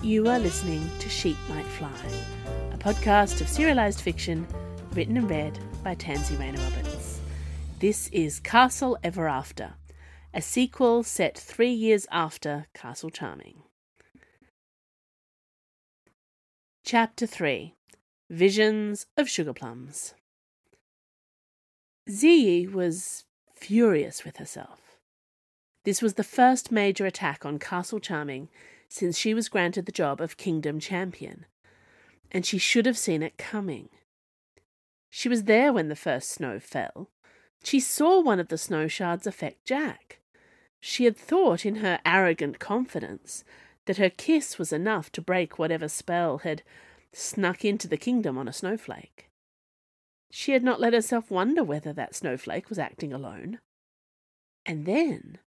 You are listening to Sheep Might Fly, a podcast of serialised fiction written and read by Tansy Rayner Roberts. This is Castle Ever After, a sequel set three years after Castle Charming. Chapter 3 Visions of Sugar Plums. Ziyi was furious with herself. This was the first major attack on Castle Charming since she was granted the job of Kingdom Champion, and she should have seen it coming. She was there when the first snow fell. She saw one of the snow shards affect Jack. She had thought, in her arrogant confidence, that her kiss was enough to break whatever spell had snuck into the kingdom on a snowflake. She had not let herself wonder whether that snowflake was acting alone. And then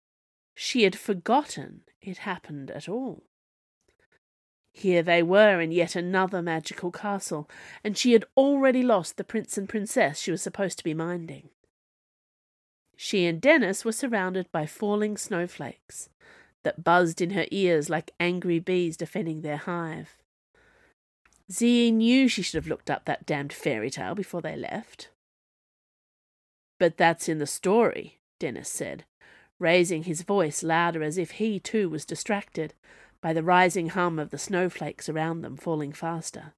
she had forgotten it happened at all. Here they were in yet another magical castle, and she had already lost the prince and princess she was supposed to be minding. She and Dennis were surrounded by falling snowflakes that buzzed in her ears like angry bees defending their hive. Ziyi knew she should have looked up that damned fairy tale before they left. But that's in the story, Dennis said, raising his voice louder as if he too was distracted by the rising hum of the snowflakes around them falling faster.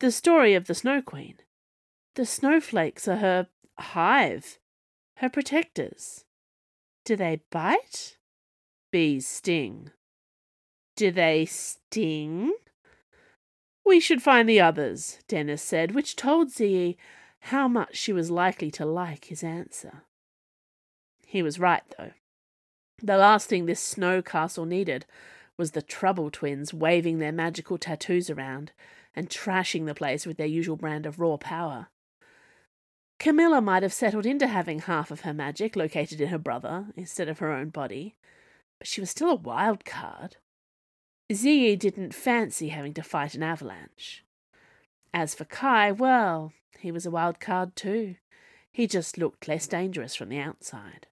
The story of the Snow Queen. The snowflakes are her hive, her protectors. Do they bite? Bees sting. Do they sting? We should find the others, Dennis said, which told Zee how much she was likely to like his answer. He was right, though. The last thing this snow castle needed was the Trouble Twins waving their magical tattoos around and trashing the place with their usual brand of raw power. Camilla might have settled into having half of her magic located in her brother instead of her own body, but she was still a wild card. Ziyi didn't fancy having to fight an avalanche. As for Kai, well, he was a wild card too. He just looked less dangerous from the outside.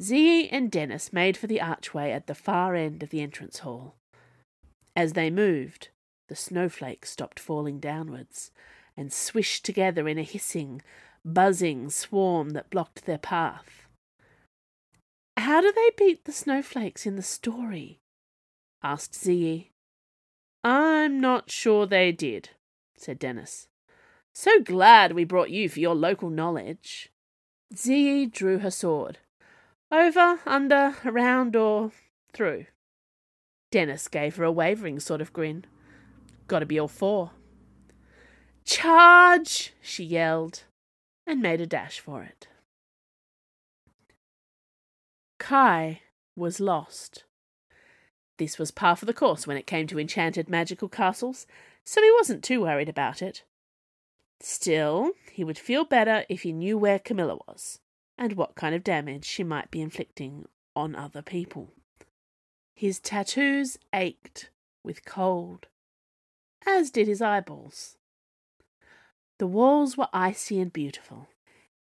Ziyi and Dennis made for the archway at the far end of the entrance hall. As they moved, the snowflakes stopped falling downwards and swished together in a hissing, buzzing swarm that blocked their path. How do they beat the snowflakes in the story? asked Ziyi. I'm not sure they did, said Dennis. So glad we brought you for your local knowledge. Ziyi drew her sword. Over, under, around, or through? Dennis gave her a wavering sort of grin. Gotta be all four. Charge! she yelled, and made a dash for it. Kai was lost. This was par for the course when it came to enchanted magical castles, so he wasn't too worried about it. Still, he would feel better if he knew where Camilla was and what kind of damage she might be inflicting on other people. His tattoos ached with cold, as did his eyeballs. The walls were icy and beautiful.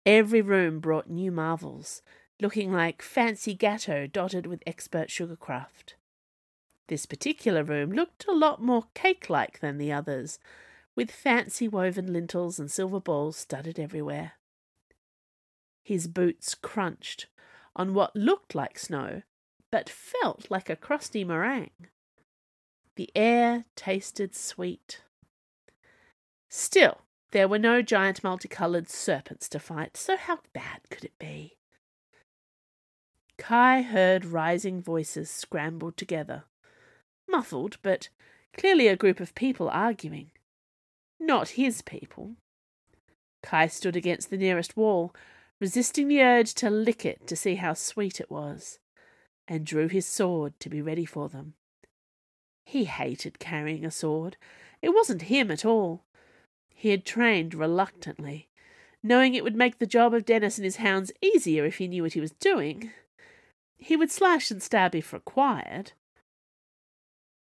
Every room brought new marvels, looking like fancy gateaux dotted with expert sugarcraft. This particular room looked a lot more cake like than the others, with fancy woven lintels and silver balls studded everywhere. His boots crunched on what looked like snow, but felt like a crusty meringue. The air tasted sweet. Still, there were no giant multicoloured serpents to fight, so how bad could it be? Kai heard rising voices scrambled together. Muffled, but clearly a group of people arguing. Not his people. Kai stood against the nearest wall, resisting the urge to lick it to see how sweet it was, and drew his sword to be ready for them. He hated carrying a sword. It wasn't him at all. He had trained reluctantly, knowing it would make the job of Dennis and his hounds easier if he knew what he was doing. He would slash and stab if required.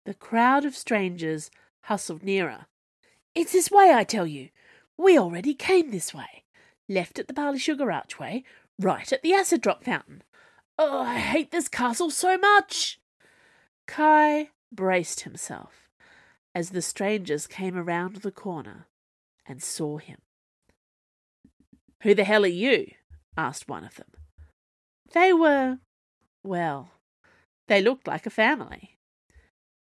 The crowd of strangers hustled nearer. It's this way, I tell you. We already came this way left at the barley sugar archway, right at the acid drop fountain. Oh, I hate this castle so much! Kai braced himself as the strangers came around the corner and saw him. Who the hell are you? asked one of them. They were, well, they looked like a family.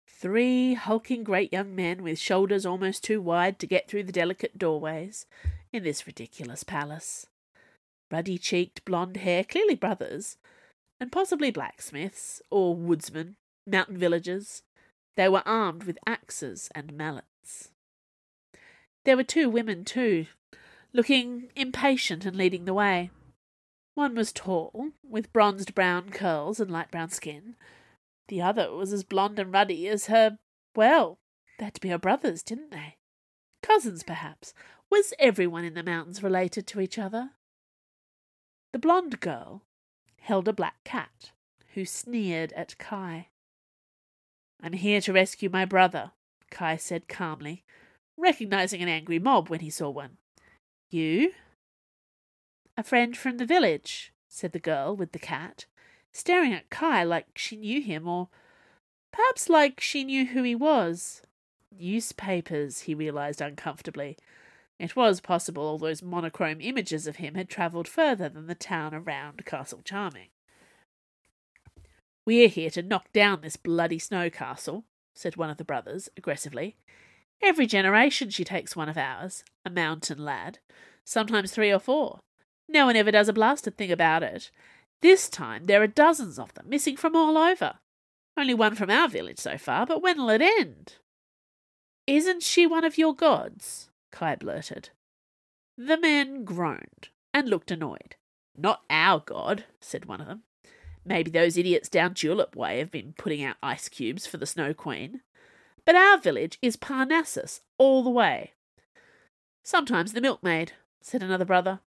Three hulking great young men with shoulders almost too wide to get through the delicate doorways in this ridiculous palace. Ruddy cheeked, blonde hair, clearly brothers, and possibly blacksmiths, or woodsmen, mountain villagers. They were armed with axes and mallets. There were two women, too, looking impatient and leading the way. One was tall, with bronzed brown curls and light brown skin. The other was as blonde and ruddy as her. Well, they had to be her brothers, didn't they? Cousins, perhaps. Was everyone in the mountains related to each other? The blonde girl held a black cat, who sneered at Kai. I'm here to rescue my brother, Kai said calmly, recognizing an angry mob when he saw one. You? A friend from the village, said the girl with the cat, staring at Kai like she knew him, or perhaps like she knew who he was. Newspapers, he realized uncomfortably. It was possible all those monochrome images of him had travelled further than the town around Castle Charming. We're here to knock down this bloody snow castle, said one of the brothers aggressively. Every generation she takes one of ours, a mountain lad, sometimes three or four. No one ever does a blasted thing about it. This time there are dozens of them, missing from all over. Only one from our village so far, but when'll it end? Isn't she one of your gods? Kai blurted. The men groaned and looked annoyed. Not our god, said one of them. Maybe those idiots down Tulip Way have been putting out ice cubes for the Snow Queen. But our village is Parnassus all the way. Sometimes the milkmaid, said another brother,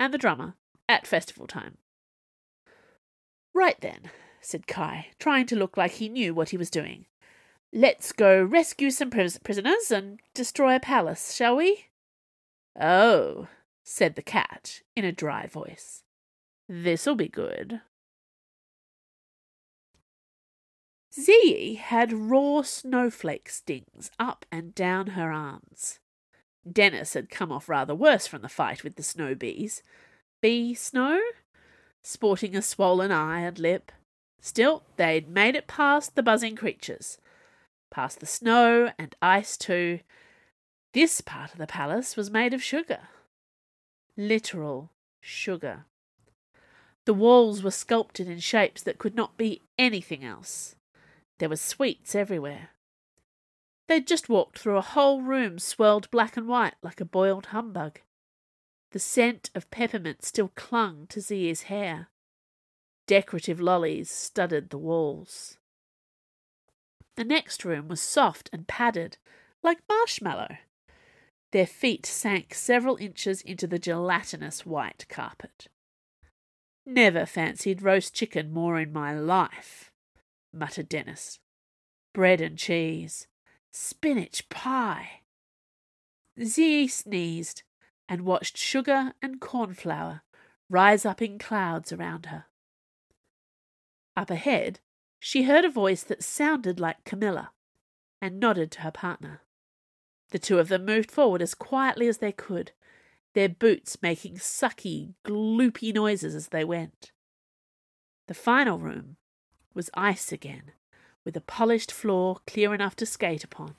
and the drummer, at festival time. Right then, said Kai, trying to look like he knew what he was doing. Let's go rescue some prisoners and destroy a palace, shall we? Oh, said the cat in a dry voice. This'll be good. Zee had raw snowflake stings up and down her arms. Dennis had come off rather worse from the fight with the snow bees. Bee snow? Sporting a swollen eye and lip. Still, they'd made it past the buzzing creatures past the snow and ice too. This part of the palace was made of sugar. Literal sugar. The walls were sculpted in shapes that could not be anything else. There were sweets everywhere. They'd just walked through a whole room swirled black and white like a boiled humbug. The scent of peppermint still clung to Zee's hair. Decorative lollies studded the walls. The next room was soft and padded, like marshmallow. Their feet sank several inches into the gelatinous white carpet. Never fancied roast chicken more in my life, muttered Dennis. Bread and cheese, spinach pie. Zee sneezed and watched sugar and cornflour rise up in clouds around her. Up ahead, she heard a voice that sounded like Camilla and nodded to her partner. The two of them moved forward as quietly as they could, their boots making sucky, gloopy noises as they went. The final room was ice again, with a polished floor clear enough to skate upon.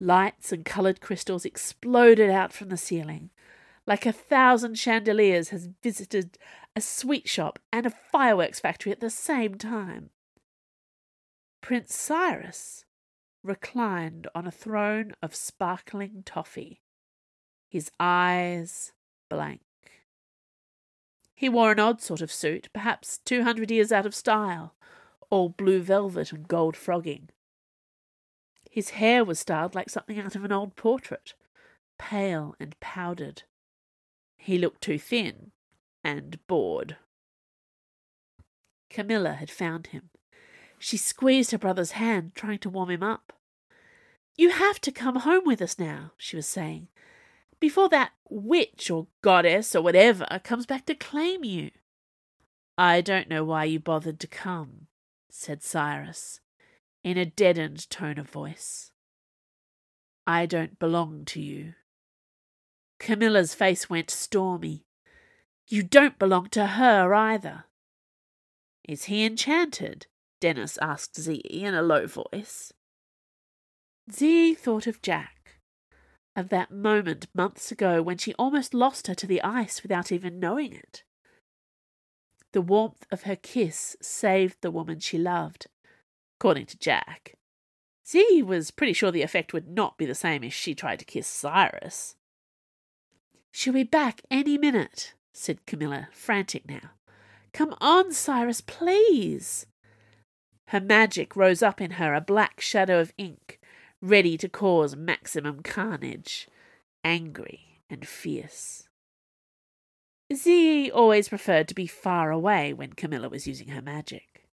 Lights and coloured crystals exploded out from the ceiling, like a thousand chandeliers has visited a sweet shop and a fireworks factory at the same time. Prince Cyrus reclined on a throne of sparkling toffee, his eyes blank. He wore an odd sort of suit, perhaps two hundred years out of style, all blue velvet and gold frogging. His hair was styled like something out of an old portrait, pale and powdered. He looked too thin and bored. Camilla had found him. She squeezed her brother's hand, trying to warm him up. You have to come home with us now, she was saying, before that witch or goddess or whatever comes back to claim you. I don't know why you bothered to come, said Cyrus, in a deadened tone of voice. I don't belong to you. Camilla's face went stormy. You don't belong to her either. Is he enchanted? Dennis asked Zee in a low voice. Zee thought of Jack, of that moment months ago when she almost lost her to the ice without even knowing it. The warmth of her kiss saved the woman she loved, according to Jack. Zee was pretty sure the effect would not be the same if she tried to kiss Cyrus. She'll be back any minute, said Camilla, frantic now. Come on, Cyrus, please. Her magic rose up in her, a black shadow of ink, ready to cause maximum carnage, angry and fierce. Zee always preferred to be far away when Camilla was using her magic.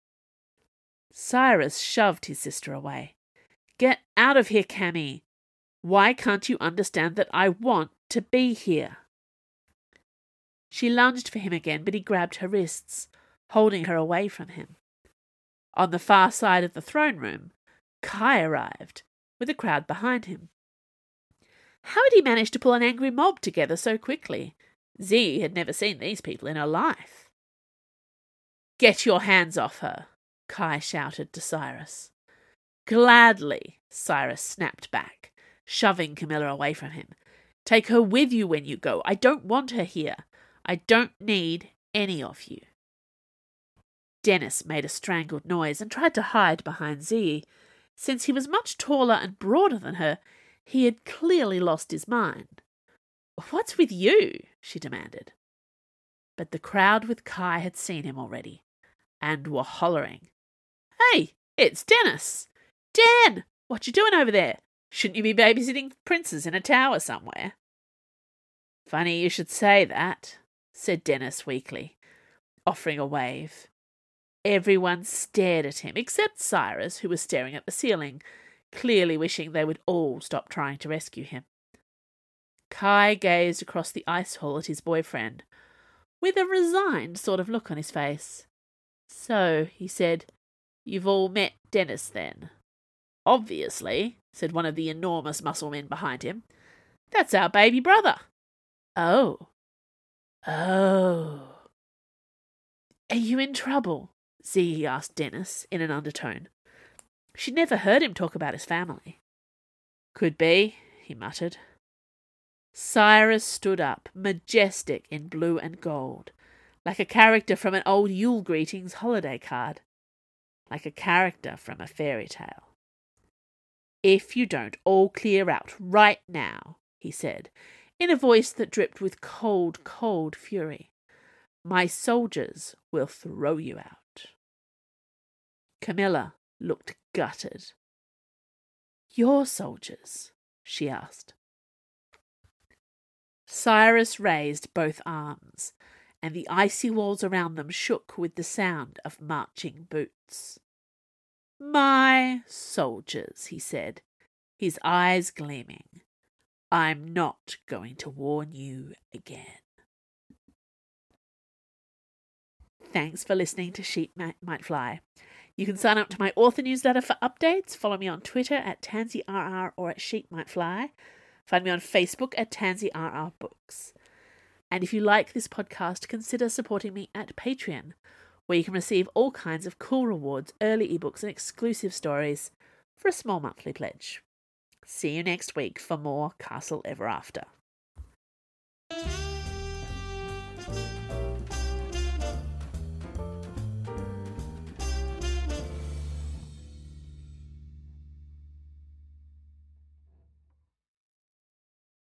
Cyrus shoved his sister away. Get out of here, Cammy. Why can't you understand that I want to be here? She lunged for him again, but he grabbed her wrists, holding her away from him. On the far side of the throne room, Kai arrived, with a crowd behind him. How had he managed to pull an angry mob together so quickly? Zee had never seen these people in her life. Get your hands off her, Kai shouted to Cyrus. Gladly, Cyrus snapped back, shoving Camilla away from him. Take her with you when you go. I don't want her here. I don't need any of you. Dennis made a strangled noise and tried to hide behind Zee. Since he was much taller and broader than her, he had clearly lost his mind. What's with you? she demanded. But the crowd with Kai had seen him already and were hollering. Hey, it's Dennis! Dan, what you doing over there? Shouldn't you be babysitting princes in a tower somewhere? Funny you should say that, said Dennis weakly, offering a wave. Everyone stared at him, except Cyrus, who was staring at the ceiling, clearly wishing they would all stop trying to rescue him. Kai gazed across the ice hall at his boyfriend, with a resigned sort of look on his face. So, he said, you've all met Dennis then? Obviously, said one of the enormous muscle men behind him. That's our baby brother. Oh. Oh. Are you in trouble? Zee asked Dennis in an undertone. She'd never heard him talk about his family. Could be, he muttered. Cyrus stood up, majestic in blue and gold, like a character from an old Yule Greetings holiday card, like a character from a fairy tale. If you don't all clear out right now, he said, in a voice that dripped with cold, cold fury, my soldiers will throw you out. Camilla looked gutted. Your soldiers? she asked. Cyrus raised both arms, and the icy walls around them shook with the sound of marching boots. My soldiers, he said, his eyes gleaming. I'm not going to warn you again. Thanks for listening to Sheep Might Fly. You can sign up to my author newsletter for updates. Follow me on Twitter at TansyRR or at Sheep Might Fly. Find me on Facebook at TansyRR Books. And if you like this podcast, consider supporting me at Patreon where you can receive all kinds of cool rewards, early ebooks, and exclusive stories for a small monthly pledge. See you next week for more Castle Ever After.